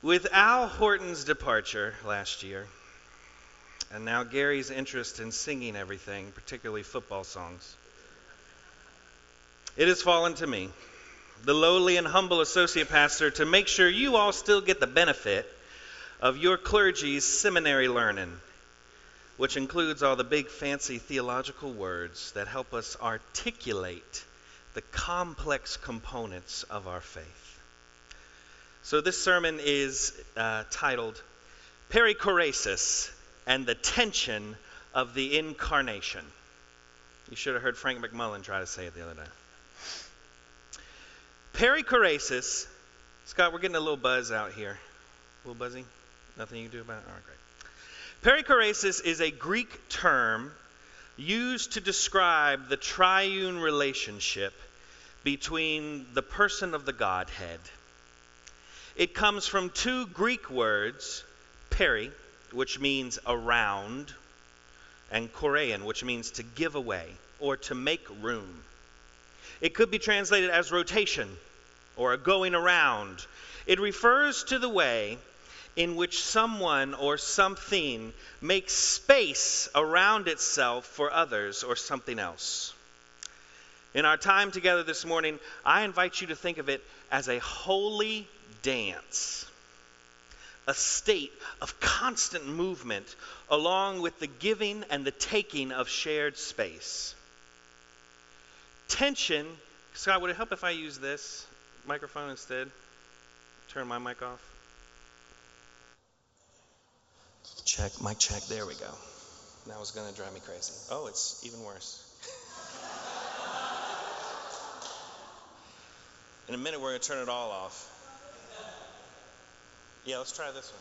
With Al Horton's departure last year, and now Gary's interest in singing everything, particularly football songs, it has fallen to me, the lowly and humble associate pastor, to make sure you all still get the benefit of your clergy's seminary learning, which includes all the big fancy theological words that help us articulate the complex components of our faith. So, this sermon is uh, titled Perichoresis and the Tension of the Incarnation. You should have heard Frank McMullen try to say it the other day. Perichoresis, Scott, we're getting a little buzz out here. A little buzzy? Nothing you can do about it? All right, great. Perichoresis is a Greek term used to describe the triune relationship between the person of the Godhead it comes from two Greek words, peri, which means around, and chorein, which means to give away or to make room. It could be translated as rotation or a going around. It refers to the way in which someone or something makes space around itself for others or something else. In our time together this morning, I invite you to think of it as a holy dance, a state of constant movement along with the giving and the taking of shared space. Tension, Scott, would it help if I use this microphone instead? Turn my mic off. Check, mic check, there we go. That was going to drive me crazy. Oh, it's even worse. In a minute, we're going to turn it all off. Yeah, let's try this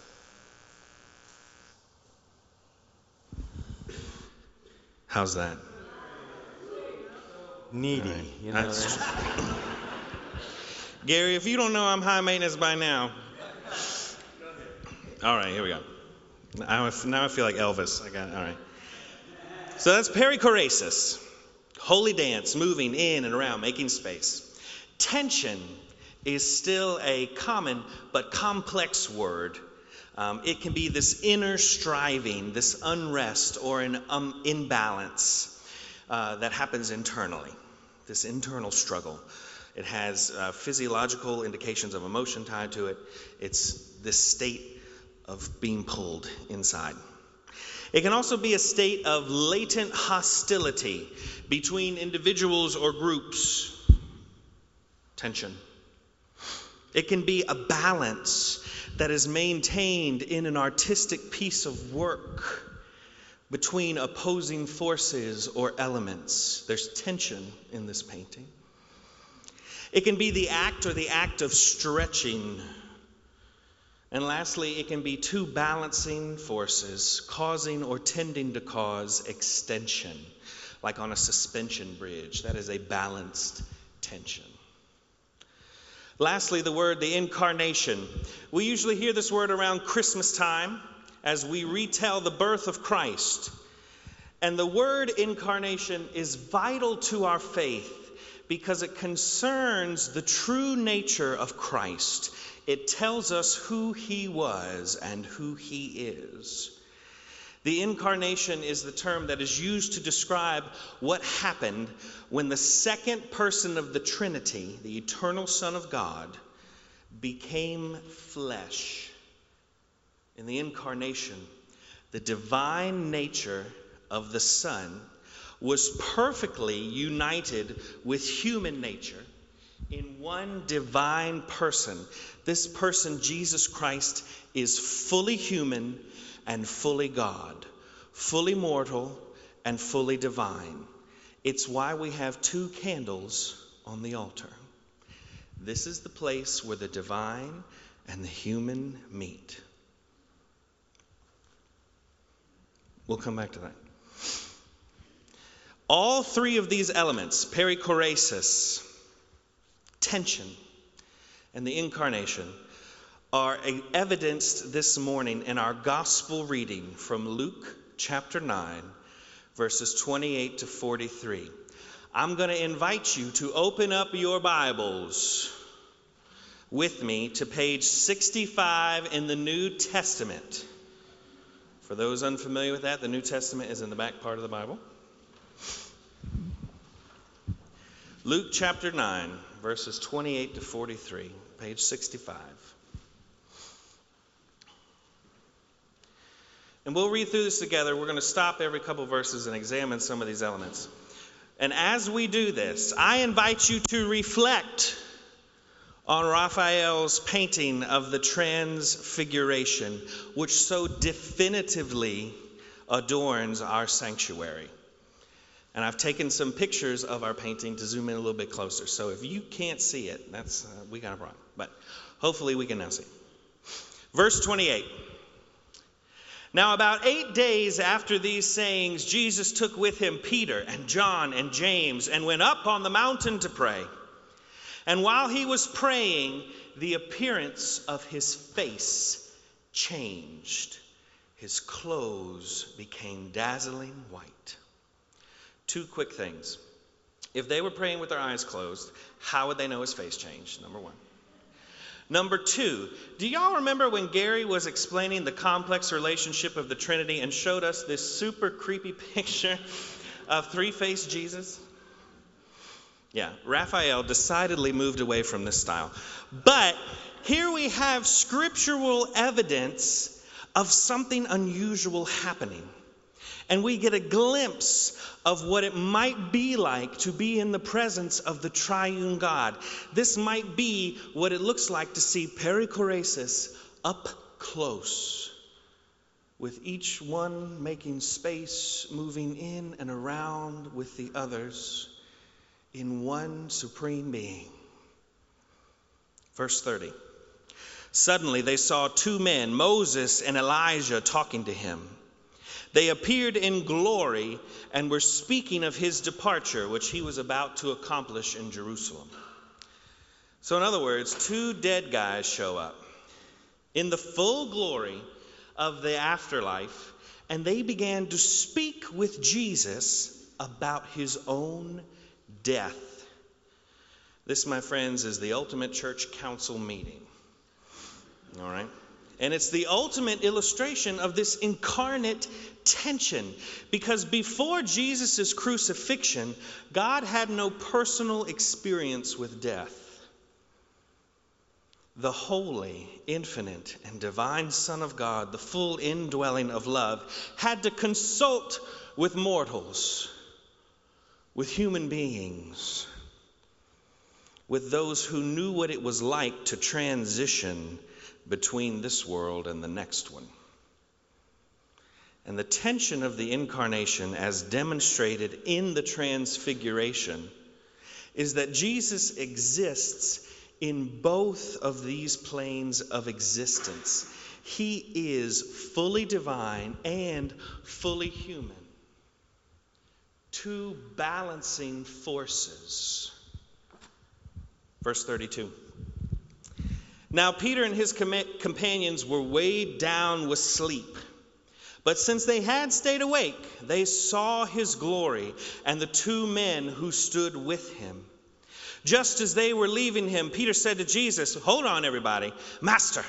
one. How's that? Needy, right. you know. Gary, if you don't know I'm high maintenance by now. All right, here we go. Now I feel like Elvis. I got it. All right. So that's perichoresis, holy dance, moving in and around, making space. Tension is still a common but complex word. Um, it can be this inner striving, this unrest, or an um, imbalance uh, that happens internally, this internal struggle. It has uh, physiological indications of emotion tied to it. It's this state of being pulled inside. It can also be a state of latent hostility between individuals or groups, tension. It can be a balance that is maintained in an artistic piece of work between opposing forces or elements. There's tension in this painting. It can be the act or the act of stretching. And lastly, it can be two balancing forces causing or tending to cause extension, like on a suspension bridge. That is a balanced tension. Lastly, the word, the incarnation. We usually hear this word around Christmas time as we retell the birth of Christ. And the word incarnation is vital to our faith because it concerns the true nature of Christ. It tells us who he was and who he is. The incarnation is the term that is used to describe what happened when the second person of the Trinity, the eternal Son of God, became flesh. In the incarnation, the divine nature of the Son was perfectly united with human nature in one divine person. This person, Jesus Christ, is fully human and fully God, fully mortal and fully divine. It's why we have two candles on the altar. This is the place where the divine and the human meet. We'll come back to that. All three of these elements, perichoresis, tension, and the incarnation, are evidenced this morning in our gospel reading from Luke chapter 9, verses 28 to 43. I'm going to invite you to open up your Bibles with me to page 65 in the New Testament. For those unfamiliar with that, the New Testament is in the back part of the Bible. Luke chapter 9, verses 28 to 43, page 65. And we'll read through this together. We're going to stop every couple verses and examine some of these elements. And as we do this, I invite you to reflect on Raphael's painting of the Transfiguration, which so definitively adorns our sanctuary. And I've taken some pictures of our painting to zoom in a little bit closer. So if you can't see it, that's uh, we got a problem. But hopefully we can now see. Verse 28. Now, about eight days after these sayings, Jesus took with him Peter and John and James and went up on the mountain to pray. And while he was praying, the appearance of his face changed. His clothes became dazzling white. Two quick things. If they were praying with their eyes closed, how would they know his face changed? Number one. Number two, do y'all remember when Gary was explaining the complex relationship of the Trinity and showed us this super creepy picture of three faced Jesus? Yeah, Raphael decidedly moved away from this style. But here we have scriptural evidence of something unusual happening. And we get a glimpse of what it might be like to be in the presence of the triune God. This might be what it looks like to see perichoresis up close, with each one making space, moving in and around with the others in one supreme being. Verse 30. Suddenly they saw two men, Moses and Elijah, talking to him. They appeared in glory and were speaking of his departure, which he was about to accomplish in Jerusalem. So, in other words, two dead guys show up in the full glory of the afterlife, and they began to speak with Jesus about his own death. This, my friends, is the ultimate church council meeting. All right? And it's the ultimate illustration of this incarnate tension. Because before Jesus' crucifixion, God had no personal experience with death. The holy, infinite, and divine Son of God, the full indwelling of love, had to consult with mortals with human beings, with those who knew what it was like to transition between this world and the next one. And the tension of the incarnation, as demonstrated in the transfiguration, is that Jesus exists in both of these planes of existence. He is fully divine and fully human two balancing forces. Verse 32. Now, Peter and his com- companions were weighed down with sleep. But since they had stayed awake, they saw his glory and the two men who stood with him. Just as they were leaving him, Peter said to Jesus, Hold on, everybody. Master,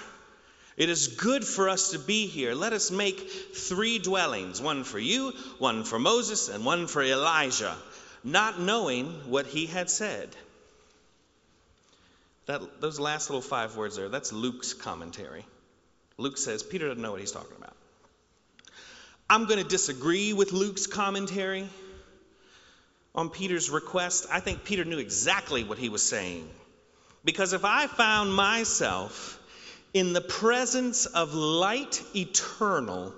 it is good for us to be here. Let us make three dwellings one for you, one for Moses, and one for Elijah, not knowing what he had said. That, those last little five words there, that's Luke's commentary. Luke says Peter doesn't know what he's talking about. I'm going to disagree with Luke's commentary on Peter's request. I think Peter knew exactly what he was saying. Because if I found myself in the presence of light eternal,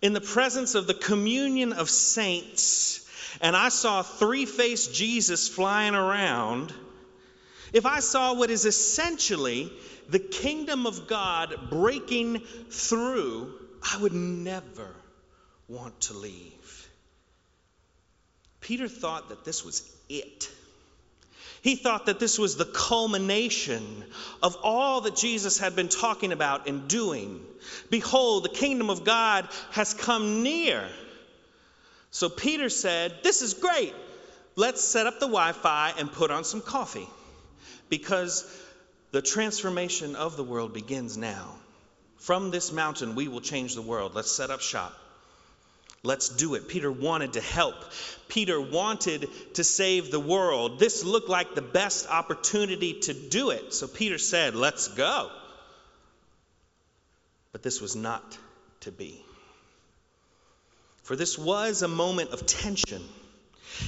in the presence of the communion of saints, and I saw three faced Jesus flying around, if I saw what is essentially the kingdom of God breaking through, I would never want to leave. Peter thought that this was it. He thought that this was the culmination of all that Jesus had been talking about and doing. Behold, the kingdom of God has come near. So Peter said, This is great. Let's set up the Wi Fi and put on some coffee. Because The transformation of the world begins now. From this mountain, we will change the world. Let's set up shop. Let's do it. Peter wanted to help. Peter wanted to save the world. This looked like the best opportunity to do it. So Peter said, Let's go. But this was not to be. For this was a moment of tension.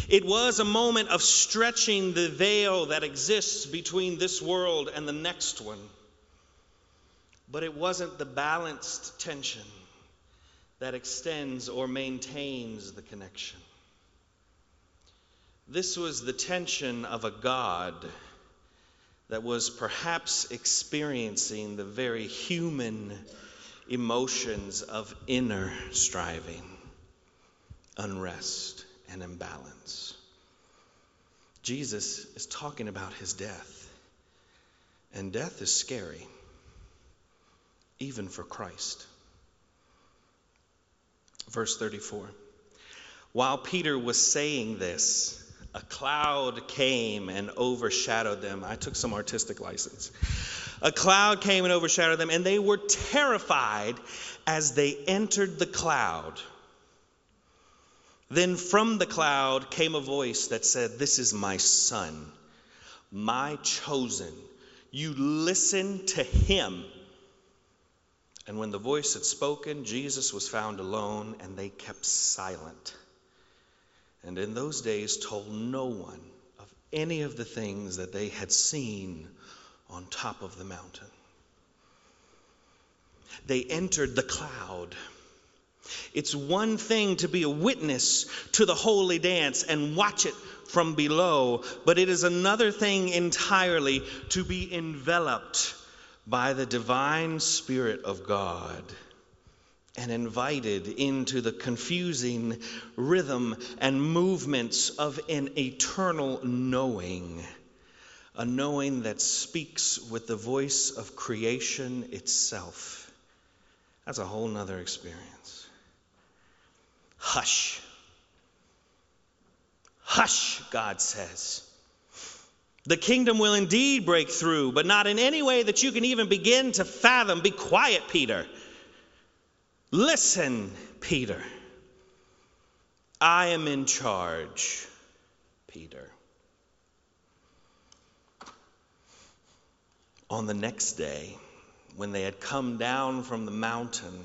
It was a moment of stretching the veil that exists between this world and the next one. But it wasn't the balanced tension that extends or maintains the connection. This was the tension of a God that was perhaps experiencing the very human emotions of inner striving, unrest, and imbalance. Jesus is talking about his death, and death is scary, even for Christ. Verse 34 While Peter was saying this, a cloud came and overshadowed them. I took some artistic license. A cloud came and overshadowed them, and they were terrified as they entered the cloud. Then from the cloud came a voice that said, This is my son, my chosen. You listen to him. And when the voice had spoken, Jesus was found alone, and they kept silent. And in those days told no one of any of the things that they had seen on top of the mountain. They entered the cloud. It's one thing to be a witness to the holy dance and watch it from below, but it is another thing entirely to be enveloped by the divine Spirit of God and invited into the confusing rhythm and movements of an eternal knowing, a knowing that speaks with the voice of creation itself. That's a whole nother experience. Hush. Hush, God says. The kingdom will indeed break through, but not in any way that you can even begin to fathom. Be quiet, Peter. Listen, Peter. I am in charge, Peter. On the next day, when they had come down from the mountain,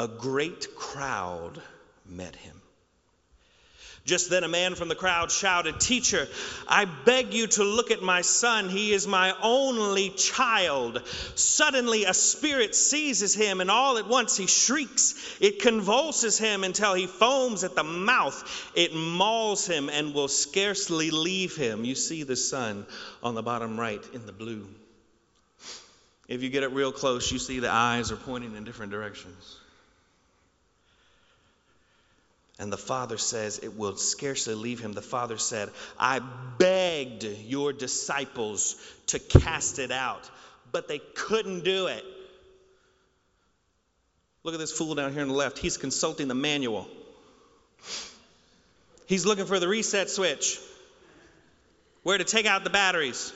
a great crowd met him. Just then, a man from the crowd shouted, Teacher, I beg you to look at my son. He is my only child. Suddenly, a spirit seizes him, and all at once he shrieks. It convulses him until he foams at the mouth. It mauls him and will scarcely leave him. You see the son on the bottom right in the blue. If you get it real close, you see the eyes are pointing in different directions. And the father says, It will scarcely leave him. The father said, I begged your disciples to cast it out, but they couldn't do it. Look at this fool down here on the left. He's consulting the manual, he's looking for the reset switch, where to take out the batteries.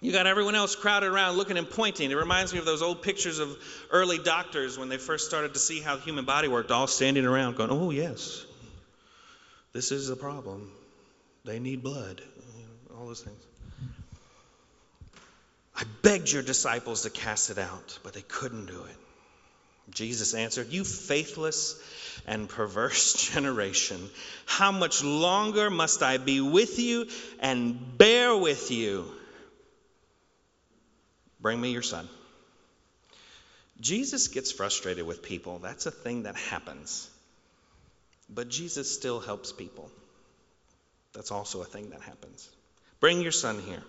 You got everyone else crowded around looking and pointing. It reminds me of those old pictures of early doctors when they first started to see how the human body worked, all standing around going, Oh, yes, this is a problem. They need blood, all those things. I begged your disciples to cast it out, but they couldn't do it. Jesus answered, You faithless and perverse generation, how much longer must I be with you and bear with you? Bring me your son. Jesus gets frustrated with people. That's a thing that happens. But Jesus still helps people. That's also a thing that happens. Bring your son here.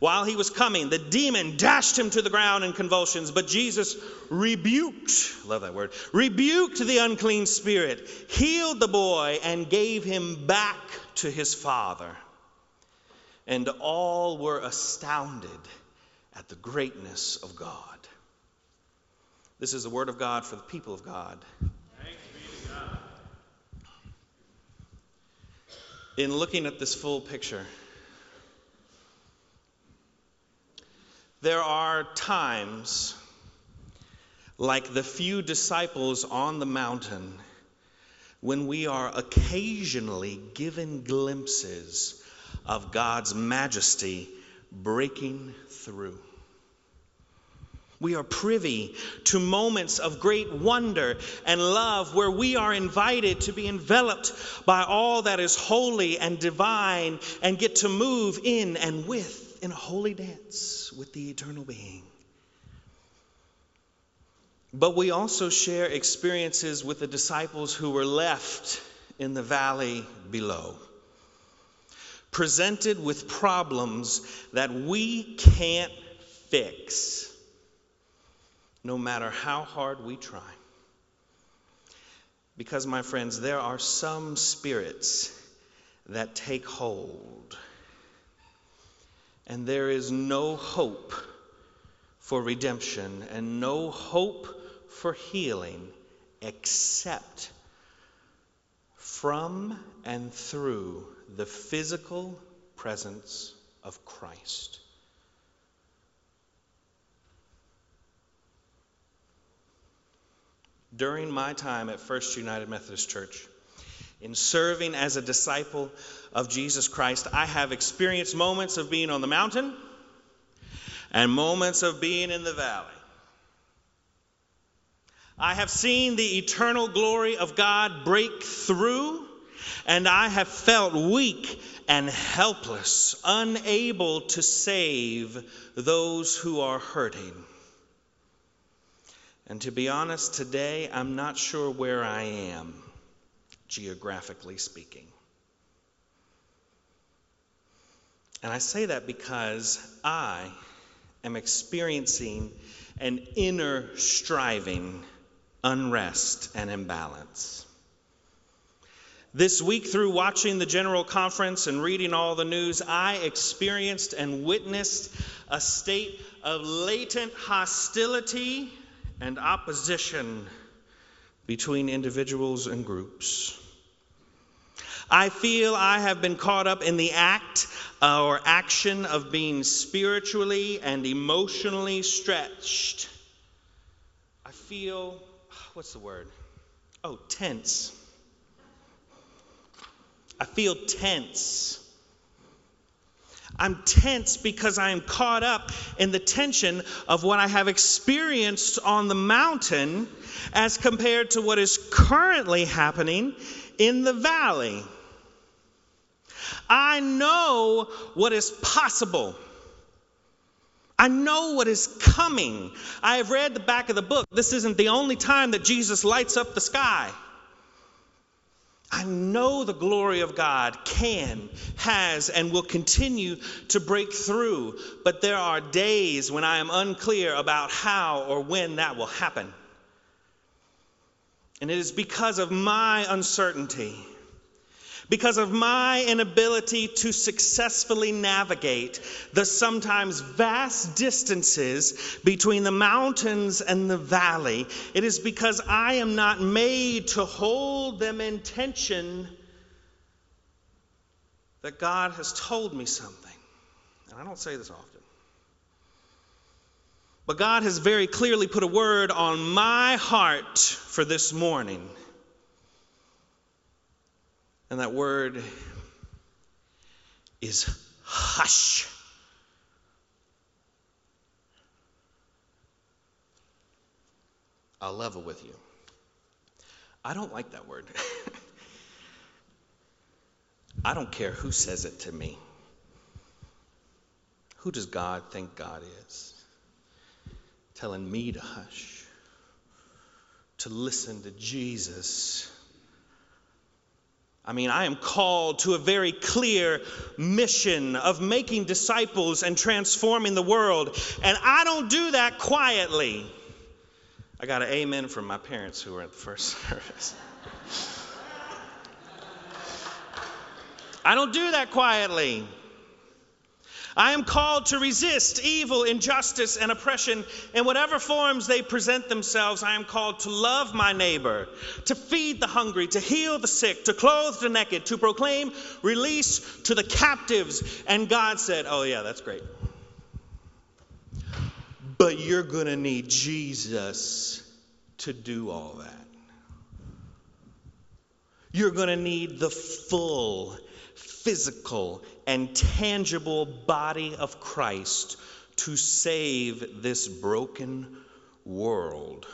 While he was coming, the demon dashed him to the ground in convulsions, but Jesus rebuked, love that word, rebuked the unclean spirit, healed the boy, and gave him back to his father. And all were astounded at the greatness of God. This is the word of God for the people of God. In looking at this full picture, There are times, like the few disciples on the mountain, when we are occasionally given glimpses of God's majesty breaking through. We are privy to moments of great wonder and love where we are invited to be enveloped by all that is holy and divine and get to move in and with in a holy dance with the eternal being. But we also share experiences with the disciples who were left in the valley below, presented with problems that we can't fix no matter how hard we try. Because, my friends, there are some spirits that take hold, and there is no hope for redemption and no hope for healing except from and through the physical presence of Christ. during my time at First United Methodist Church, in serving as a disciple of Jesus Christ, I have experienced moments of being on the mountain and moments of being in the valley. I have seen the eternal glory of God break through, and I have felt weak and helpless, unable to save those who are hurting. And to be honest, today I'm not sure where I am, geographically speaking. And I say that because I am experiencing an inner striving, unrest, and imbalance. This week, through watching the General Conference and reading all the news, I experienced and witnessed a state of latent hostility and opposition between individuals and groups. I feel I have been caught up in the act or action of being spiritually and emotionally stretched. I feel, what's the word? Oh, tense. I feel tense. I'm tense because I am caught up in the tension of what I have experienced on the mountain as compared to what is currently happening in the valley. I know what is possible. I know what is coming. I have read the back of the book. This isn't the only time that Jesus lights up the sky. I know the glory of God can, has, and will continue to break through, but there are days when I am unclear about how or when that will happen. And it is because of my uncertainty because of my inability to successfully navigate the sometimes vast distances between the mountains and the valley, it is because I am not made to hold them in tension that God has told me something. And I don't say this often. But God has very clearly put a word on my heart for this morning. And that word is hush. I'll level with you. I don't like that word. I don't care who says it to me. Who does God think God is? Telling me to hush, to listen to Jesus I mean, I am called to a very clear mission of making disciples and transforming the world. And I don't do that quietly. I got an amen from my parents who were at the first service. I don't do that quietly. I am called to resist evil, injustice, and oppression in whatever forms they present themselves. I am called to love my neighbor, to feed the hungry, to heal the sick, to clothe the naked, to proclaim release to the captives. And God said, Oh, yeah, that's great. But you're going to need Jesus to do all that. You're going to need the full physical and tangible body of Christ to save this broken world.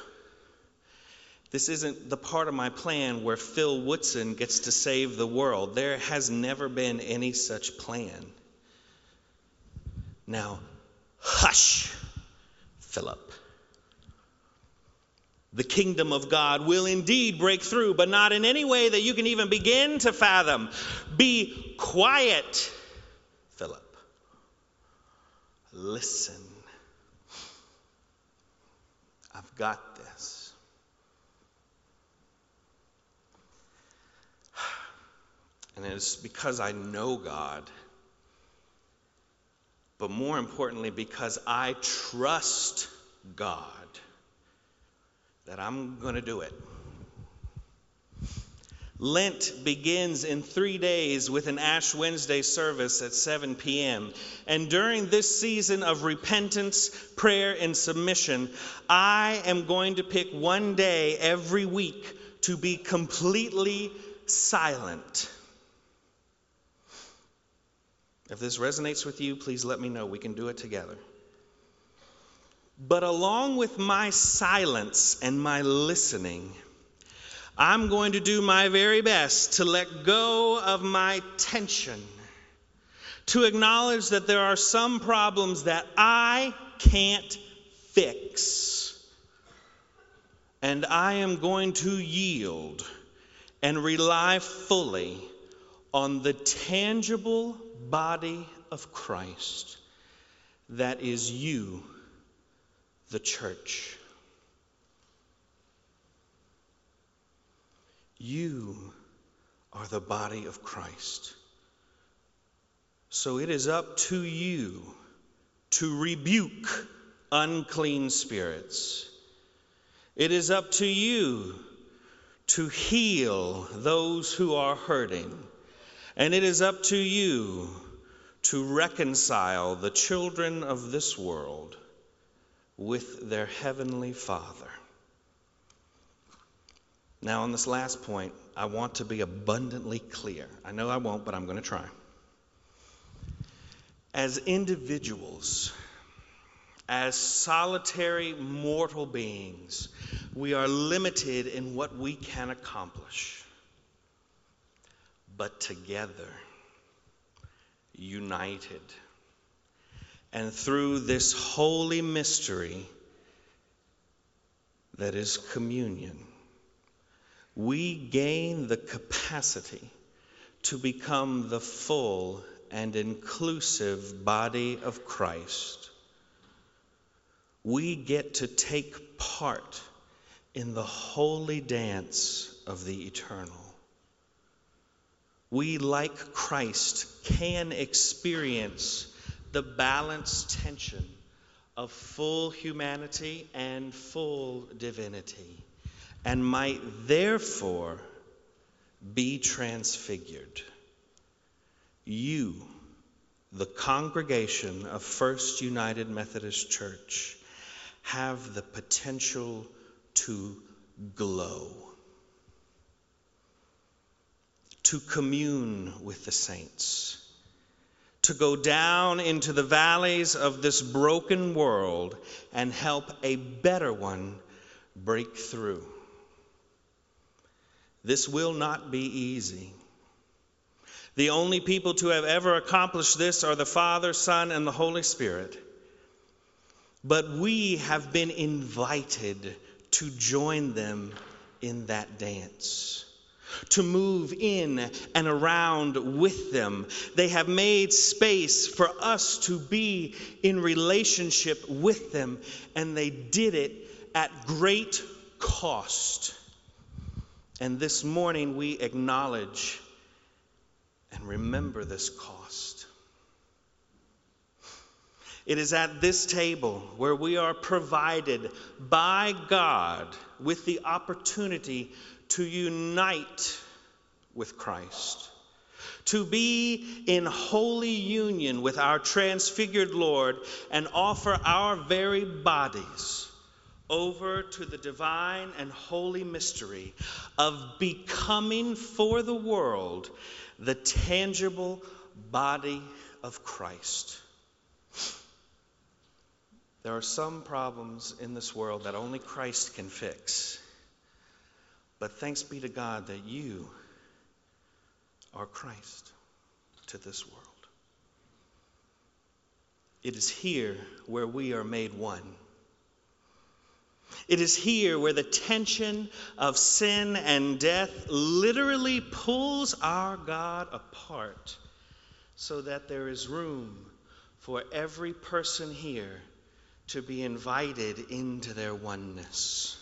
This isn't the part of my plan where Phil Woodson gets to save the world. There has never been any such plan. Now, hush, Philip. The kingdom of God will indeed break through, but not in any way that you can even begin to fathom. Be quiet, Philip. Listen. I've got this. And it's because I know God, but more importantly, because I trust God, that I'm going to do it. Lent begins in three days with an Ash Wednesday service at 7 p.m. And during this season of repentance, prayer, and submission, I am going to pick one day every week to be completely silent. If this resonates with you, please let me know. We can do it together. But along with my silence and my listening, I'm going to do my very best to let go of my tension, to acknowledge that there are some problems that I can't fix. And I am going to yield and rely fully on the tangible body of Christ that is you, the church. You are the body of Christ. So it is up to you to rebuke unclean spirits. It is up to you to heal those who are hurting. And it is up to you to reconcile the children of this world with their heavenly Father. Now, on this last point, I want to be abundantly clear. I know I won't, but I'm going to try. As individuals, as solitary mortal beings, we are limited in what we can accomplish. But together, united, and through this holy mystery that is communion, we gain the capacity to become the full and inclusive body of Christ. We get to take part in the holy dance of the eternal. We, like Christ, can experience the balanced tension of full humanity and full divinity and might therefore be transfigured. You, the congregation of First United Methodist Church, have the potential to glow, to commune with the saints, to go down into the valleys of this broken world and help a better one break through. This will not be easy. The only people to have ever accomplished this are the Father, Son, and the Holy Spirit. But we have been invited to join them in that dance, to move in and around with them. They have made space for us to be in relationship with them, and they did it at great cost. And this morning we acknowledge and remember this cost. It is at this table where we are provided by God with the opportunity to unite with Christ, to be in holy union with our transfigured Lord and offer our very bodies over to the divine and holy mystery of becoming for the world the tangible body of Christ. There are some problems in this world that only Christ can fix. But thanks be to God that you are Christ to this world. It is here where we are made one. It is here where the tension of sin and death literally pulls our God apart so that there is room for every person here to be invited into their oneness.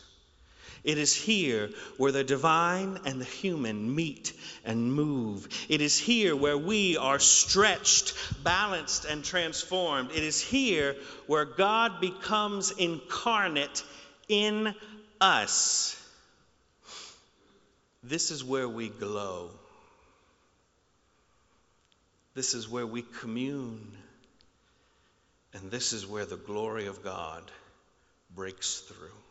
It is here where the divine and the human meet and move. It is here where we are stretched, balanced, and transformed. It is here where God becomes incarnate in us. This is where we glow. This is where we commune. And this is where the glory of God breaks through.